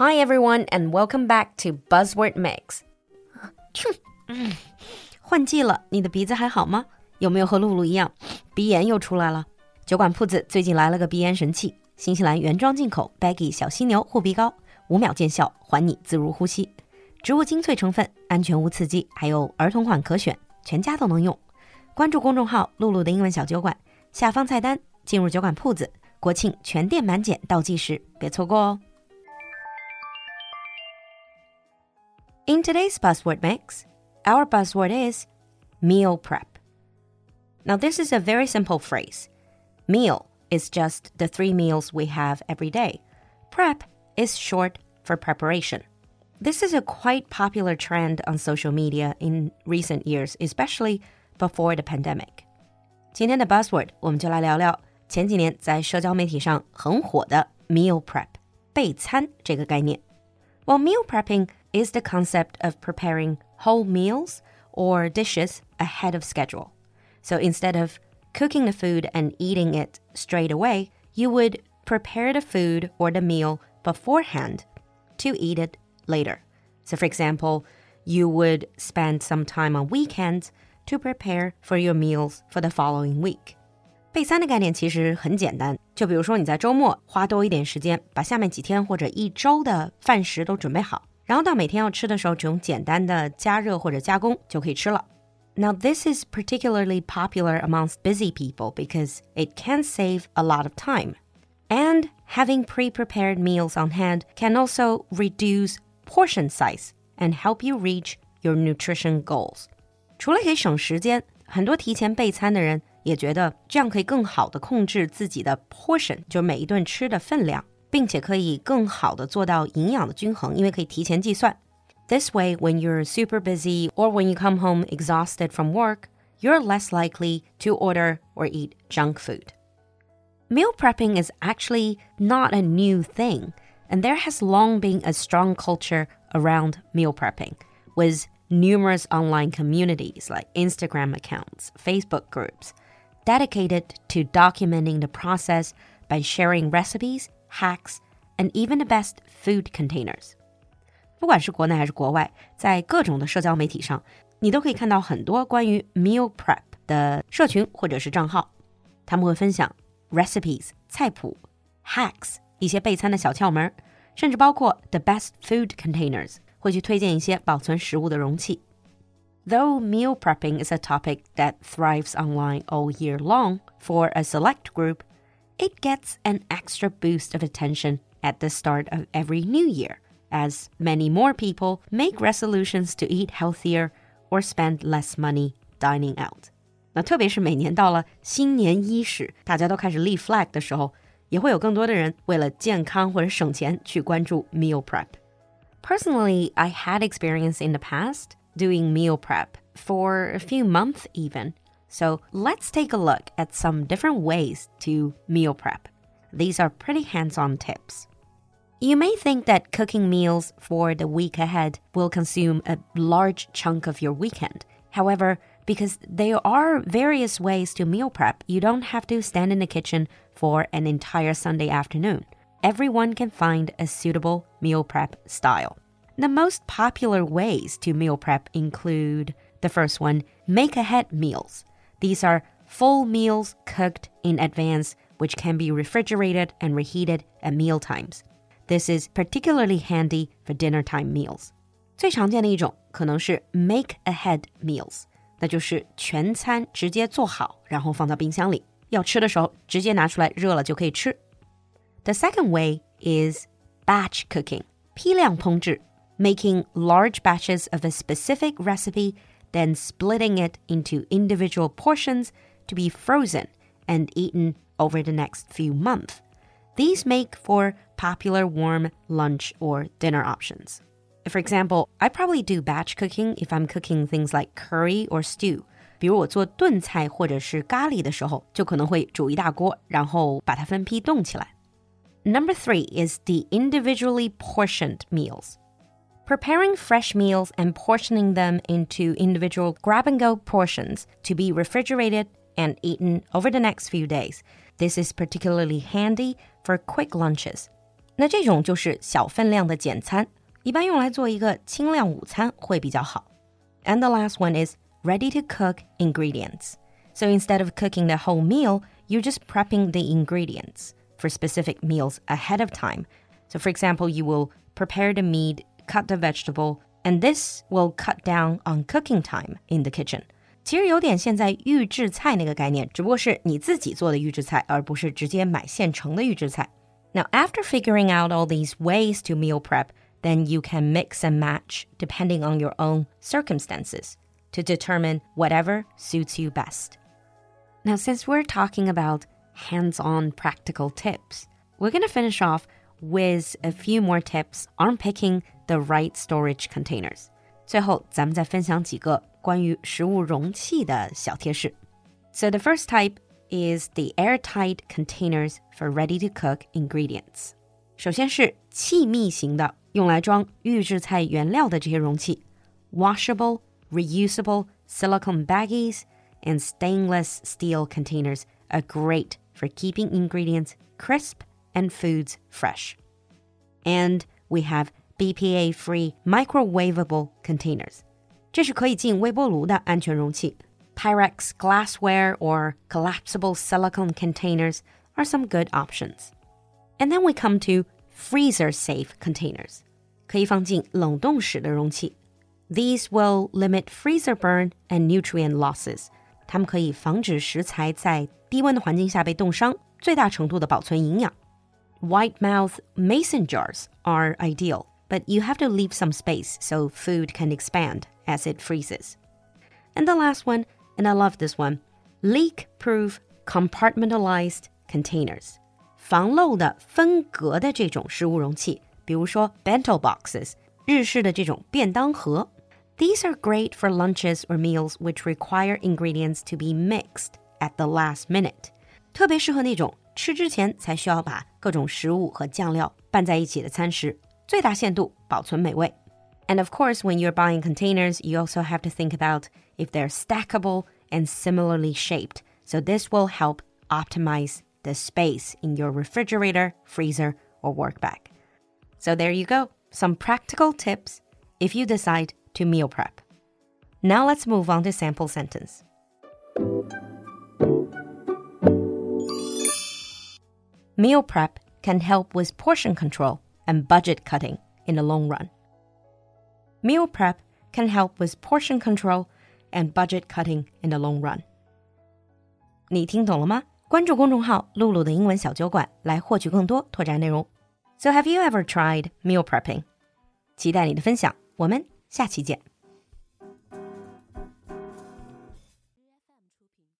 Hi everyone and welcome back to Buzzword Mix. 换季了，你的鼻子还好吗？有没有和露露一样，鼻炎又出来了？酒馆铺子最近来了个鼻炎神器——新西兰原装进口 Baggy 小犀牛护鼻膏，五秒见效，还你自如呼吸。植物精粹成分，安全无刺激，还有儿童款可选，全家都能用。关注公众号“露露的英文小酒馆”，下方菜单进入酒馆铺子，国庆全店满减倒计时，别错过哦。In today's Buzzword mix, our Buzzword is meal prep. Now, this is a very simple phrase. Meal is just the three meals we have every day. Prep is short for preparation. This is a quite popular trend on social media in recent years, especially before the pandemic. 今天的 meal prep 备餐这个概念。Well, meal prepping is the concept of preparing whole meals or dishes ahead of schedule. So instead of cooking the food and eating it straight away, you would prepare the food or the meal beforehand to eat it later. So, for example, you would spend some time on weekends to prepare for your meals for the following week. 备餐的概念其实很简单，就比如说你在周末花多一点时间，把下面几天或者一周的饭食都准备好， 然后到每天要吃的时候，只用简单的加热或者加工就可以吃了。Now, this is particularly popular amongst busy people because it can save a lot of time. And having pre prepared meals on hand can also reduce portion size and help you reach your nutrition goals. 除了可以省时间，很多提前备餐的人也觉得这样可以更好的控制自己的 portion，就是每一顿吃的分量。 并且可以更好的做到营养的均衡，因为可以提前计算。This way, when you're super busy or when you come home exhausted from work, you're less likely to order or eat junk food. Meal prepping is actually not a new thing, and there has long been a strong culture around meal prepping, with numerous online communities like Instagram accounts, Facebook groups, dedicated to documenting the process by sharing recipes hacks, and even the best food containers. 不管是国内还是国外，在各种的社交媒体上，你都可以看到很多关于 meal prep 的社群或者是账号，他们会分享 recipes 菜谱、hacks 一些备餐的小窍门，甚至包括 the best food containers 会去推荐一些保存食物的容器。Though meal prepping is a topic that thrives online all year long for a select group, it gets an extra boost of attention at the start of every new year, as many more people make resolutions to eat healthier or spend less money dining out. 那特别是每年到了新年伊始，大家都开始立 flag 的时候，也会有更多的人为了健康或者省钱去关注 meal prep. Personally, I had experience in the past doing meal prep for a few months even. So let's take a look at some different ways to meal prep. These are pretty hands on tips. You may think that cooking meals for the week ahead will consume a large chunk of your weekend. However, because there are various ways to meal prep, you don't have to stand in the kitchen for an entire Sunday afternoon. Everyone can find a suitable meal prep style. The most popular ways to meal prep include the first one, make ahead meals. These are full meals cooked in advance, which can be refrigerated and reheated at meal times. This is particularly handy for dinner time meals. 最常见的一种可能是 make ahead meals，那就是全餐直接做好，然后放到冰箱里，要吃的时候直接拿出来热了就可以吃。The second way is batch cooking，批量烹制，making large batches of a specific recipe then splitting it into individual portions to be frozen and eaten over the next few months. These make for popular warm lunch or dinner options. For example, I probably do batch cooking if I'm cooking things like curry or stew. 比如我做炖菜或者是咖喱的时候，就可能会煮一大锅，然后把它分批冻起来。Number three is the individually portioned meals. Preparing fresh meals and portioning them into individual grab and go portions to be refrigerated and eaten over the next few days. This is particularly handy for quick lunches. 那这种就是小分量的简餐，一般用来做一个轻量午餐会比较好。And the last one is ready to cook ingredients. So instead of cooking the whole meal, you're just prepping the ingredients for specific meals ahead of time. So for example, you will prepare the meat, cut the vegetable, and this will cut down on cooking time in the kitchen. 其实有点现在预制菜那个概念，只不过是你自己做的预制菜，而不是直接买现成的预制菜。now, after figuring out all these ways to meal prep, then you can mix and match depending on your own circumstances to determine whatever suits you best. Now, since we're talking about hands on practical tips, we're going to finish off with a few more tips on picking the right storage containers. 最后，咱们再分享几个关于食物容器的小贴士。So the first type is the airtight containers for ready to cook ingredients. 首先是气密型的，用来装预制菜原料的这些容器，washable, reusable silicone baggies and stainless steel containers are great for keeping ingredients crisp and foods fresh. And we have BPA-free microwavable containers. 这是可以进微波炉的安全容器。Pyrex glassware or collapsible silicone containers are some good options. And then we come to freezer safe containers. 可以放进冷冻室的容器. These will limit freezer burn and nutrient losses. 它们可以防止食材在低温的环境下被冻伤，最大程度的保存营养。White mouth mason jars are ideal, but you have to leave some space so food can expand as it freezes. And the last one and I love this one leak proof compartmentalized containers. 防漏的分隔的这种食物容器，比如说 bento boxes，日式的这种便当盒。These are great for lunches or meals which require ingredients to be mixed at the last minute，特别适合那种吃之前才需要把各种食物和酱料拌在一起的餐食， 最大限度保存美味。And of course, when you're buying containers, you also have to think about if they're stackable and similarly shaped. So this will help optimize the space in your refrigerator, freezer, or work bag. So there you go, some practical tips if you decide to meal prep. Now let's move on to sample sentence. Meal prep can help with portion control and budget cutting in the long run. Meal prep can help with portion control and budget cutting in the long run. 你听懂了吗？关注公众号“露露的英文小酒馆”来获取更多拓展内容。So have you ever tried meal prepping？期待你的分享，我们下期见。